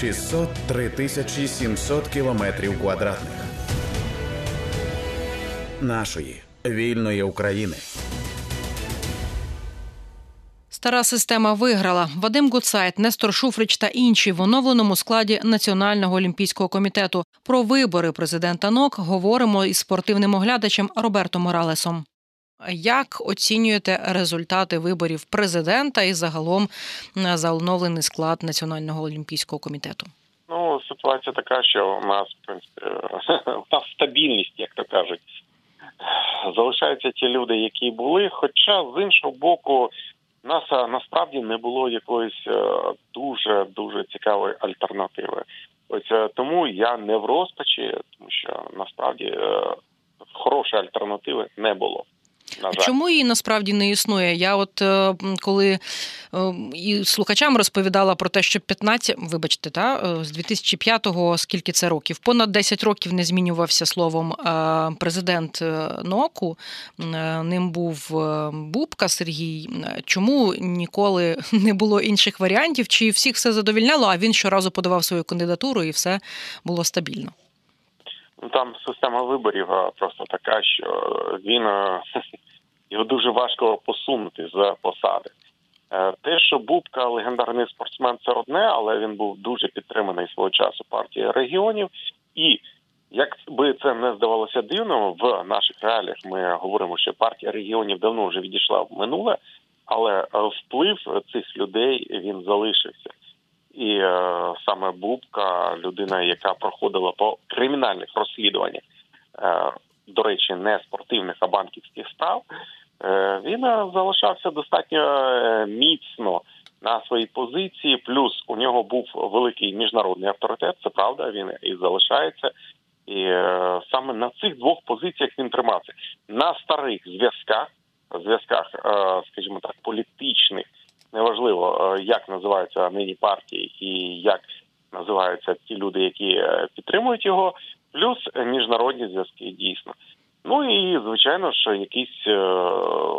603 тисячі 700 кілометрів квадратних нашої вільної України. Стара система виграла. Вадим Гуцайт, Нестор Шуфрич та інші в оновленому складі Національного олімпійського комітету. Про вибори президента НОК говоримо із спортивним оглядачем Роберто Моралесом. Як оцінюєте результати виборів президента і загалом за оновлений склад Національного олімпійського комітету? Ну, ситуація така, що у нас в принципі у нас стабільність, як то кажуть. Залишаються ті люди, які були. Хоча з іншого боку, нас насправді не було якоїсь дуже дуже цікавої альтернативи. Ось тому я не в розпачі, тому що насправді хорошої альтернативи не було. На. Чому її насправді не існує? Я, от е, коли е, і слухачам розповідала про те, що 15, вибачте, та е, з 2005-го, скільки це років, понад 10 років не змінювався словом президент НОКу. Ним був Бубка Сергій. Чому ніколи не було інших варіантів? Чи всіх все задовільняло? А він щоразу подавав свою кандидатуру і все було стабільно? Ну там система виборів просто така, що він його дуже важко посунути з посади. Те, що Бубка легендарний спортсмен, це одне, але він був дуже підтриманий свого часу партією регіонів. І як би це не здавалося дивно, в наших реаліях ми говоримо, що партія регіонів давно вже відійшла в минуле, але вплив цих людей він залишився. І е, саме Бубка, людина, яка проходила по кримінальних розслідуваннях, е, до речі, не спортивних, а банківських справ, е, він залишався достатньо міцно на своїй позиції. Плюс у нього був великий міжнародний авторитет. Це правда, він і залишається. І е, саме на цих двох позиціях він тримався на старих зв'язках, зв'язках, е, скажімо так, політичних неважливо, е, як називаються нині партії і як називаються ті люди, які е, підтримують його, плюс міжнародні зв'язки дійсно. Ну і звичайно ж, якийсь е,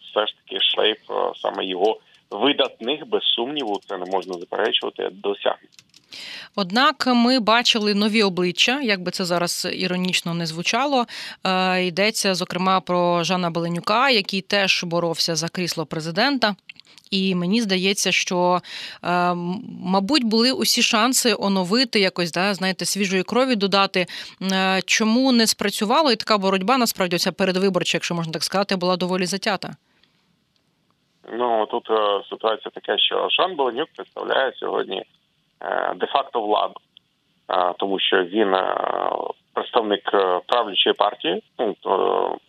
все ж таки шлейф саме його видатних, без сумніву, це не можна заперечувати, досягнень. Однак ми бачили нові обличчя, як би це зараз іронічно не звучало. Йдеться зокрема про Жана Беленюка, який теж боровся за крісло президента. І мені здається, що, е, мабуть, були усі шанси оновити якось, да, знаєте, свіжої крові додати. Е, чому не спрацювало, і така боротьба насправді ця передвиборча, якщо можна так сказати, була доволі затята. Ну тут е, ситуація така, що Шан Беленюк представляє сьогодні де-факто владу, тому що він представник правлячої партії, ну,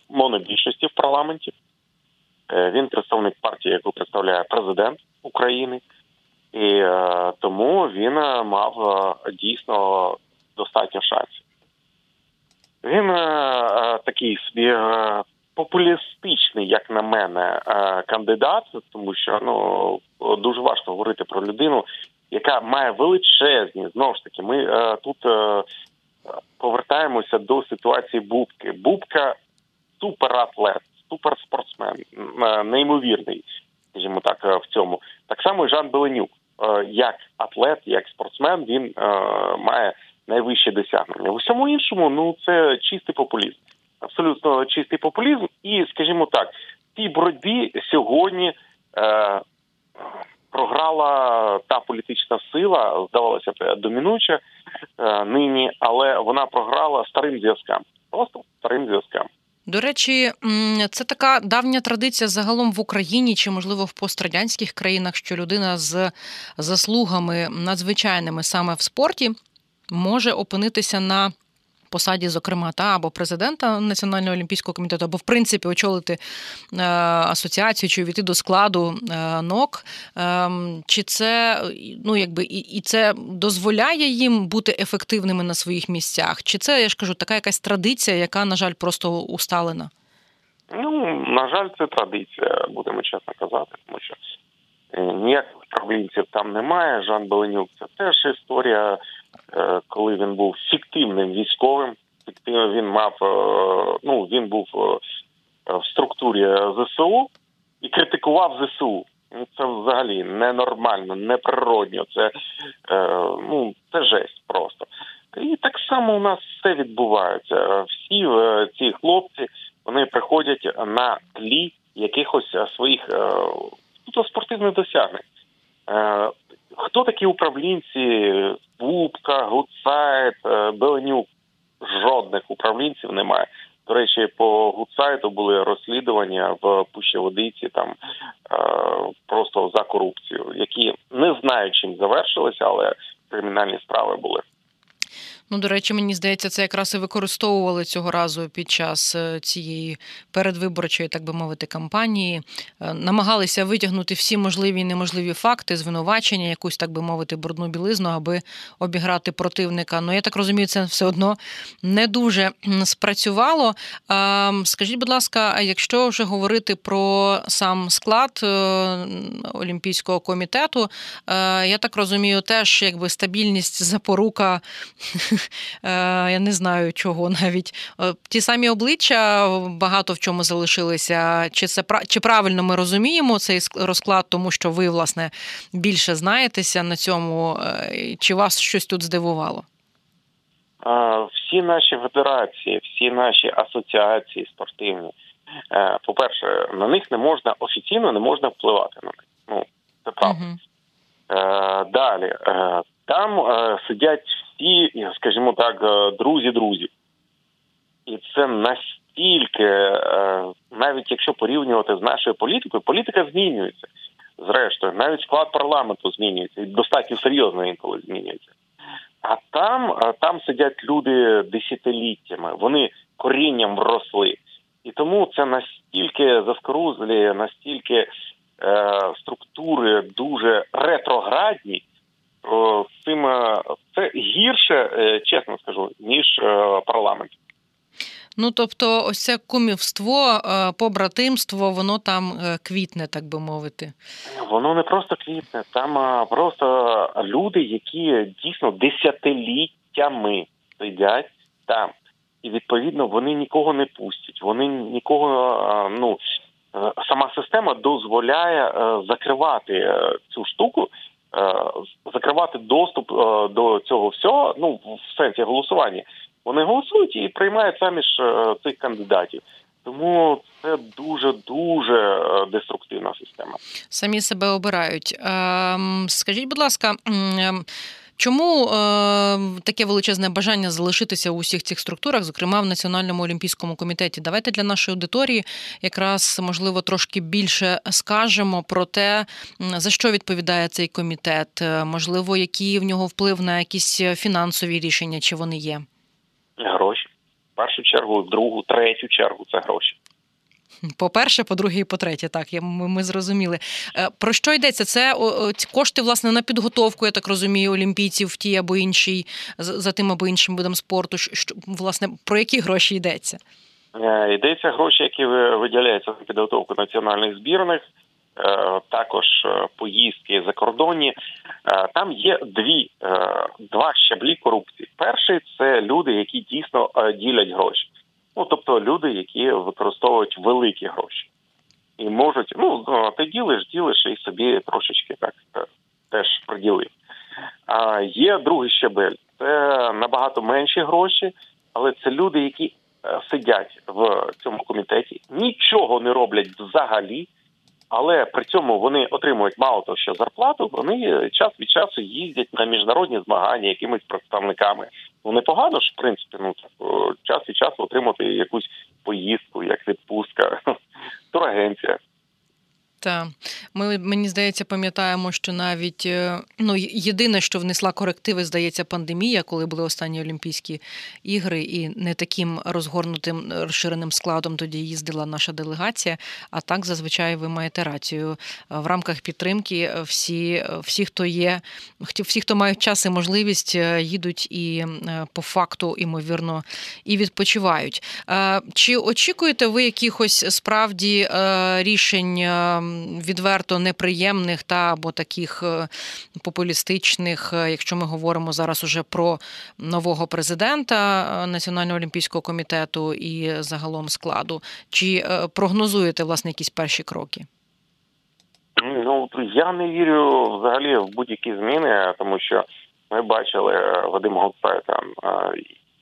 монобільшості в парламенті. Е, він представник партії, яку представляє президент України, і е, тому він е, мав дійсно достатньо шансів. Він такий собі популістичний, як на мене, кандидат, тому що ну дуже важко говорити про людину, яка має величезні знову ж таки. Ми тут повертаємося до ситуації Бубки. Бубка суператлет суперспортсмен, неймовірний, скажімо так, е, в цьому. Так само і Жан Беленюк, е, як атлет, як спортсмен, він е, має найвищі досягнення. В усьому іншому, ну це чистий популізм, абсолютно чистий популізм. І, скажімо так, в боротьбі сьогодні. Програла та політична сила, здавалося б, домінуюча е, нині, але вона програла старим зв'язкам, просто старим зв'язкам. До речі, це така давня традиція загалом в Україні чи, можливо, в пострадянських країнах, що людина з заслугами надзвичайними саме в спорті може опинитися на посаді, зокрема, та або президента Національного олімпійського комітету, або в принципі очолити е, асоціацію чи увійти до складу е, НОК. Е, чи це ну якби і, і це дозволяє їм бути ефективними на своїх місцях? Чи це я ж кажу, така якась традиція, яка, на жаль, просто усталена? Ну, на жаль, це традиція, будемо чесно казати, тому що ніяких управлінців там немає. Жан Беленюк це теж історія Е, коли він був фіктивним військовим. Він мав е, ну він був е, в структурі ЗСУ і критикував ЗСУ. Ну, це взагалі ненормально, неприродньо. Це е, ну це жесть просто. І так само у нас все відбувається. Всі е, ці хлопці вони приходять на тлі якихось е, своїх е, ну, спортивних досягнень. Е, хто такі управлінці? Бубка, Гудсайт, е, Беленюк? Жодних управлінців немає. До речі, по Гудсайту були розслідування в Пущеводиці там е, просто за корупцію, які не знаю, чим завершилися, але кримінальні справи були. Ну, до речі, мені здається, це якраз і використовували цього разу під час е, цієї передвиборчої, так би мовити, кампанії. Е, намагалися витягнути всі можливі і неможливі факти, звинувачення, якусь, так би мовити, брудну білизну, аби обіграти противника. Ну, я так розумію, це все одно не дуже спрацювало. Скажіть, будь ласка, якщо вже говорити про сам склад е, Олімпійського комітету, я так розумію, теж якби стабільність запорука. Е, я не знаю чого навіть. Е, ті самі обличчя багато в чому залишилися. Чи це чи правильно ми розуміємо цей розклад, тому що ви, власне, більше знаєтеся на цьому, е, чи вас щось тут здивувало? Всі наші федерації, всі наші асоціації спортивні. По-перше, на них не можна офіційно не можна впливати на них. Ну, це правда. Угу. Далі там сидять всі, скажімо так, е, друзі друзів. І це настільки, е, навіть якщо порівнювати з нашою політикою, політика змінюється. Зрештою, навіть склад парламенту змінюється і достатньо серйозно інколи змінюється. А там е, там сидять люди десятиліттями, вони корінням вросли. І тому це настільки заскорузлі, настільки е, структури дуже ретроградні, цим це гірше, е, чесно скажу, ніж е, парламент. Ну тобто, ось це кумівство, е, побратимство, воно там квітне, так би мовити. Воно не просто квітне, там просто люди, які дійсно десятиліттями сидять там, і відповідно вони нікого не пустять. Вони нікого, ну сама система дозволяє закривати цю штуку. Е, закривати доступ е, до цього всього, ну в сенсі голосування. Вони голосують і приймають самі ж е, цих кандидатів. Тому це дуже дуже деструктивна система. Самі себе обирають. Ем, скажіть, будь ласка. Чому е, таке величезне бажання залишитися у всіх цих структурах, зокрема в Національному олімпійському комітеті? Давайте для нашої аудиторії якраз можливо трошки більше скажемо про те, за що відповідає цей комітет, е, можливо, який в нього вплив на якісь фінансові рішення, чи вони є? Гроші. В першу чергу, в другу, третю чергу це гроші. По-перше, по-друге, і по-третє, так ми, ми зрозуміли. Е, про що йдеться? Це ці кошти власне на підготовку, я так розумію, олімпійців в тій або іншій, за тим або іншим видом спорту. Що, власне, про які гроші йдеться? Е, йдеться гроші, які виділяються на підготовку національних збірних, е, також поїздки закордонні. Там є дві два щаблі корупції. Перший це люди, які дійсно ділять гроші. Ну тобто люди, які використовують великі гроші, і можуть, ну ти ділиш, ділиш і собі трошечки так е, теж приділив. А є другий щебель, це набагато менші гроші, але це люди, які е, сидять в цьому комітеті, нічого не роблять взагалі. Але при цьому вони отримують мало того, що зарплату. Вони час від часу їздять на міжнародні змагання якимись представниками. Ну непогано ж в принципі, ну час від часу отримати якусь поїздку, як відпустка, турагенція. Так. Ми мені здається, пам'ятаємо, що навіть е, ну єдине, що внесла корективи, здається, пандемія, коли були останні Олімпійські ігри, і не таким розгорнутим розширеним складом тоді їздила наша делегація. А так зазвичай ви маєте рацію в рамках підтримки. Всі, всі, хто є, всі, хто мають час і можливість, е, їдуть і е, по факту, ймовірно, і відпочивають. Чи очікуєте ви якихось справді рішень? Відверто неприємних та або таких е, популістичних, е, якщо ми говоримо зараз уже про нового президента е, Національного олімпійського комітету і загалом складу, чи прогнозуєте власне якісь перші кроки? Ну я не вірю взагалі в будь-які зміни, тому що ми бачили Вадима Гуцайта,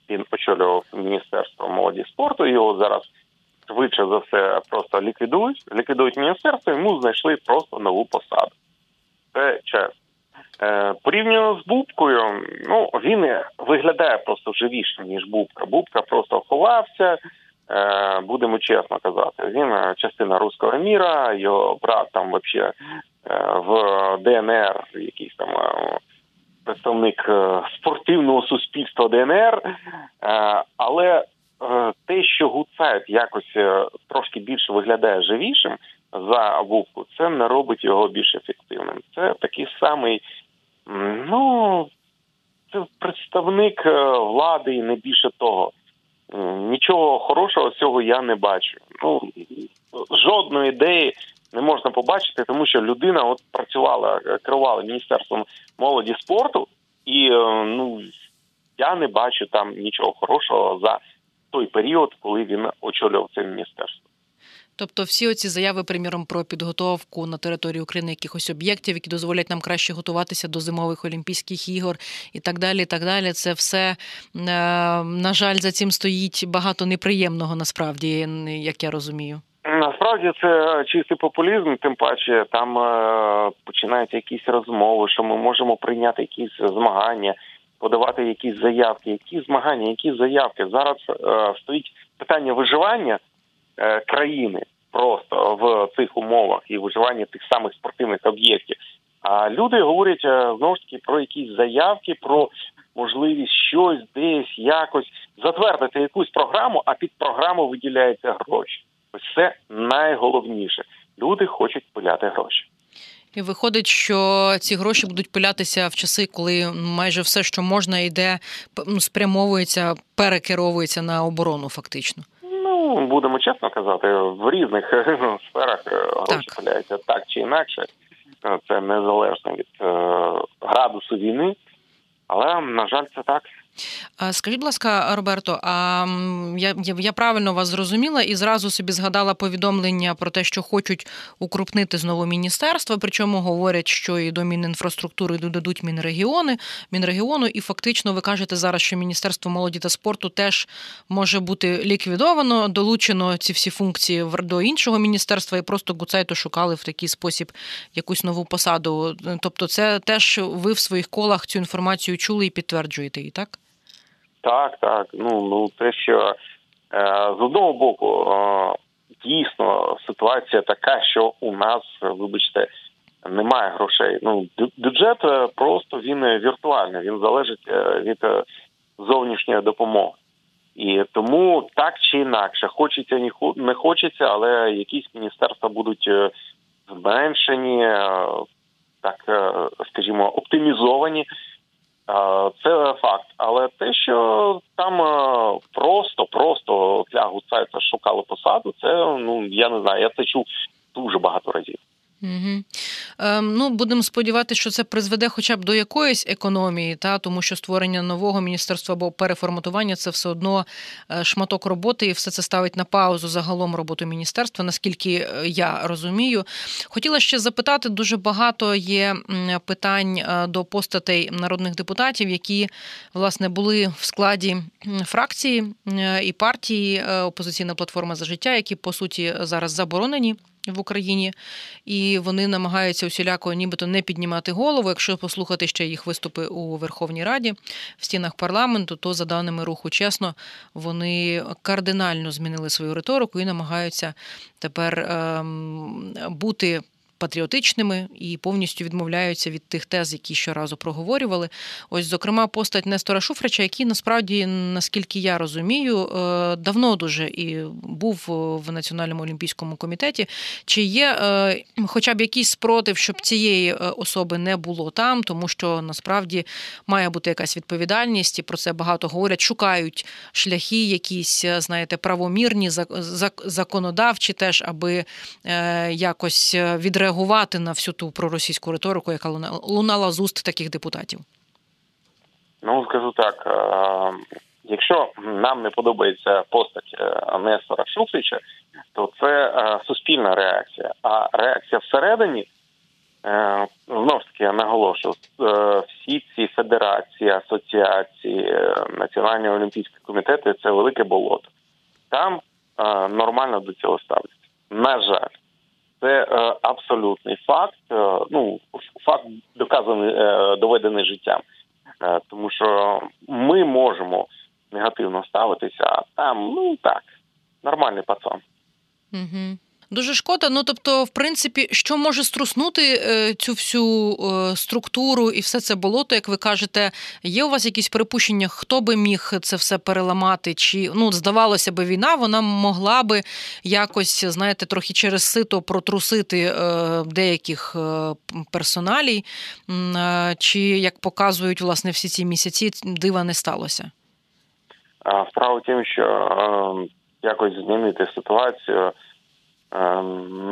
він очолював міністерство молоді спорту. Його зараз швидше за все просто ліквідують. Ліквідують міністерство, йому знайшли просто нову посаду. Це чесно. Е, порівняно з Бубкою, ну він виглядає просто живішим, ніж Бубка. Бубка просто ховався, е, будемо чесно казати. Він частина руського міра, його брат там взагалі в ДНР, якийсь там е, представник спортивного суспільства ДНР. Але те, що Гуцайт якось трошки більше виглядає живішим за Бубку, це не робить його більш ефективним. Це такий самий Ну, це представник е, влади і не більше того. Нічого хорошого цього я не бачу. Ну жодної ідеї не можна побачити, тому що людина от працювала, е, керувала міністерством молоді спорту, і е, ну я не бачу там нічого хорошого за той період, коли він очолював це міністерство. Тобто, всі оці заяви, приміром, про підготовку на території України якихось об'єктів, які дозволять нам краще готуватися до зимових олімпійських ігор і так далі. і так далі. Це все е, на жаль, за цим стоїть багато неприємного, насправді, як я розумію. Насправді це чистий популізм, тим паче там е, починаються якісь розмови, що ми можемо прийняти якісь змагання, подавати якісь заявки. Які змагання, які заявки зараз е, стоїть питання виживання. Е, країни просто в цих умовах і виживання тих самих спортивних об'єктів. А люди говорять е, знову ж таки про якісь заявки, про можливість щось десь якось затвердити якусь програму, а під програму виділяються гроші. Ось це найголовніше. Люди хочуть пиляти гроші. І виходить, що ці гроші будуть пилятися в часи, коли майже все, що можна, йде ну, спрямовується, перекеровується на оборону, фактично. Ну будемо чесно казати, в різних сферах е, гроші пиляються так чи інакше. Е, це незалежно від е, градусу війни, але на жаль, це так. Скажіть, будь ласка, Роберто, а я я правильно вас зрозуміла і зразу собі згадала повідомлення про те, що хочуть укрупнити знову міністерство. Причому говорять, що і до Мінінфраструктури додадуть мінрегіони, мінрегіону, і фактично ви кажете зараз, що Міністерство молоді та спорту теж може бути ліквідовано, долучено ці всі функції до іншого міністерства, і просто Гуцайту шукали в такий спосіб якусь нову посаду. Тобто, це теж ви в своїх колах цю інформацію чули і підтверджуєте її, так? Так, так. Ну ну те, що е, з одного боку е, дійсно ситуація така, що у нас, вибачте, немає грошей. Ну бюджет е, просто він віртуальний, він залежить е, від е, зовнішньої допомоги. І тому так чи інакше, хочеться не хочеться, але якісь міністерства будуть зменшені, так скажімо, оптимізовані. Це факт, але те, що там просто просто для гуцайта шукали посаду, це ну я не знаю. Я це чув дуже багато разів. Угу. Ем, ну, Будемо сподіватися, що це призведе хоча б до якоїсь економії, та тому що створення нового міністерства або переформатування це все одно е, шматок роботи, і все це ставить на паузу загалом роботу міністерства, наскільки е, я розумію. Хотіла ще запитати: дуже багато є питань е, до постатей народних депутатів, які власне були в складі фракції і партії Опозиційна платформа за життя, які по суті зараз заборонені в Україні, і вони намагаються усіляко, нібито не піднімати голову. Якщо послухати ще їх виступи у Верховній Раді в стінах парламенту, то за даними руху чесно, вони кардинально змінили свою риторику і намагаються тепер ем, бути патріотичними і повністю відмовляються від тих тез, які щоразу проговорювали. Ось, зокрема, постать Нестора Шуфрича, який насправді, наскільки я розумію, е, давно дуже і був в Національному олімпійському комітеті. Чи є е, хоча б якийсь спротив, щоб цієї е, особи не було там, тому що насправді має бути якась відповідальність, і про це багато говорять. Шукають шляхи, якісь, знаєте, правомірні, законодавчі теж, аби якось відреагувати реагувати на всю ту проросійську риторику, яка лунала з уст таких депутатів? Ну скажу так: е, якщо нам не подобається постать е, Нестора Шуфрича, то це е, суспільна реакція. А реакція всередині Знов ж таки я наголошую, е, всі ці федерації, асоціації, Національні олімпійські комітети це велике болото. Там нормально до цього ставляться. На жаль, це е, абсолютний факт. е, Ну факт доказаний, е, доведений життям, тому що ми можемо негативно ставитися, а там ну так, нормальний пацан. Угу. Дуже шкода. Ну тобто, в принципі, що може струснути е, цю всю е, структуру і все це болото, як ви кажете, є у вас якісь припущення, хто би міг це все переламати? Чи ну здавалося би, війна вона могла би якось, знаєте, трохи через сито протрусити е, деяких персоналій, чи як показують власне всі ці місяці, дива не сталося? Справа в тім, що е, якось змінити ситуацію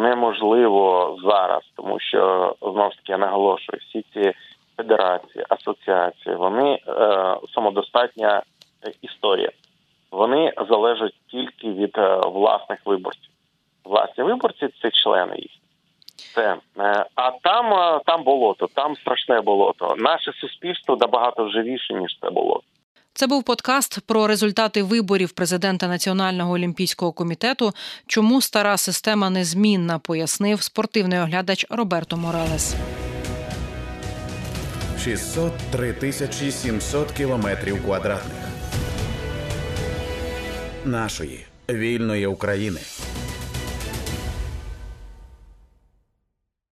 неможливо зараз, тому що знов ж таки я наголошую, всі ці федерації, асоціації, вони е, самодостатня історія. Вони залежать тільки від е, власних виборців. Власні виборці це члени їх. Це е, а там, е, там болото, там страшне болото. Наше суспільство набагато живіше ніж це болото. Це був подкаст про результати виборів президента Національного олімпійського комітету. Чому стара система незмінна, пояснив спортивний оглядач Роберто Моралес. 603 тисячі 700 кілометрів квадратних нашої вільної України.